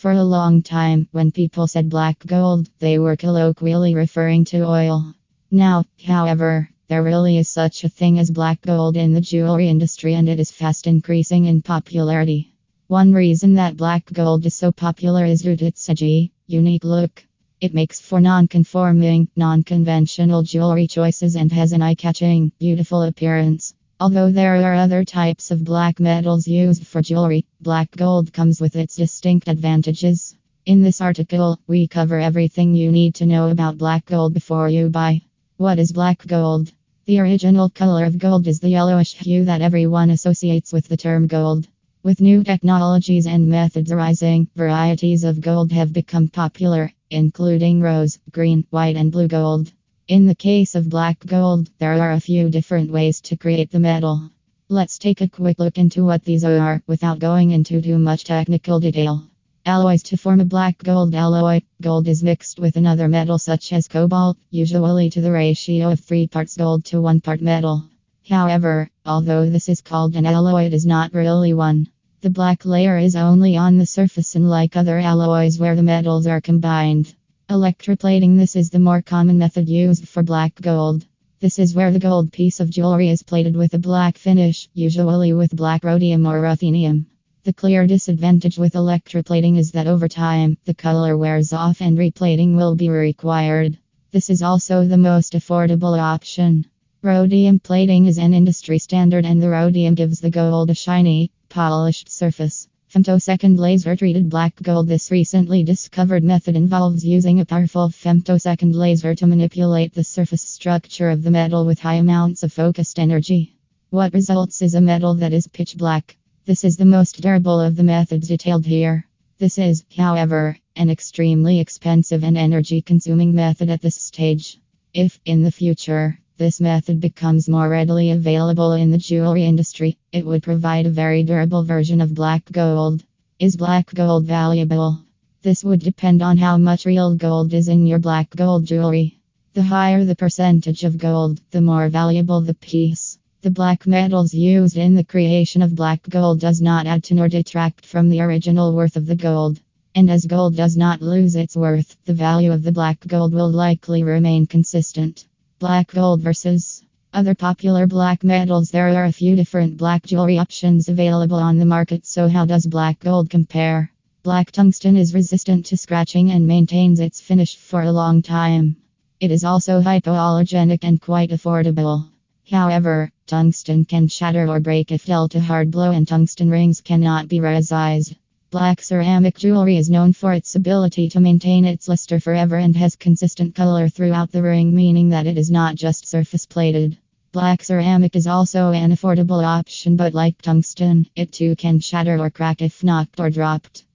For a long time, when people said black gold, they were colloquially referring to oil. Now, however, there really is such a thing as black gold in the jewelry industry and it is fast increasing in popularity. One reason that black gold is so popular is due to its edgy, unique look. It makes for non conforming, non conventional jewelry choices and has an eye catching, beautiful appearance. Although there are other types of black metals used for jewelry, black gold comes with its distinct advantages. In this article, we cover everything you need to know about black gold before you buy. What is black gold? The original color of gold is the yellowish hue that everyone associates with the term gold. With new technologies and methods arising, varieties of gold have become popular, including rose, green, white, and blue gold. In the case of black gold, there are a few different ways to create the metal. Let's take a quick look into what these are without going into too much technical detail. Alloys to form a black gold alloy. Gold is mixed with another metal such as cobalt, usually to the ratio of 3 parts gold to 1 part metal. However, although this is called an alloy, it is not really one. The black layer is only on the surface, unlike other alloys where the metals are combined. Electroplating this is the more common method used for black gold. This is where the gold piece of jewelry is plated with a black finish, usually with black rhodium or ruthenium. The clear disadvantage with electroplating is that over time, the color wears off and replating will be required. This is also the most affordable option. Rhodium plating is an industry standard, and the rhodium gives the gold a shiny, polished surface. Femtosecond laser treated black gold. This recently discovered method involves using a powerful femtosecond laser to manipulate the surface structure of the metal with high amounts of focused energy. What results is a metal that is pitch black. This is the most durable of the methods detailed here. This is, however, an extremely expensive and energy consuming method at this stage. If, in the future, this method becomes more readily available in the jewelry industry, it would provide a very durable version of black gold. Is black gold valuable? This would depend on how much real gold is in your black gold jewelry. The higher the percentage of gold, the more valuable the piece. The black metals used in the creation of black gold does not add to nor detract from the original worth of the gold. And as gold does not lose its worth, the value of the black gold will likely remain consistent. Black gold versus other popular black metals. There are a few different black jewelry options available on the market, so how does black gold compare? Black tungsten is resistant to scratching and maintains its finish for a long time. It is also hypoallergenic and quite affordable. However, tungsten can shatter or break if dealt a hard blow, and tungsten rings cannot be resized. Black ceramic jewelry is known for its ability to maintain its luster forever and has consistent color throughout the ring, meaning that it is not just surface plated. Black ceramic is also an affordable option, but like tungsten, it too can shatter or crack if knocked or dropped.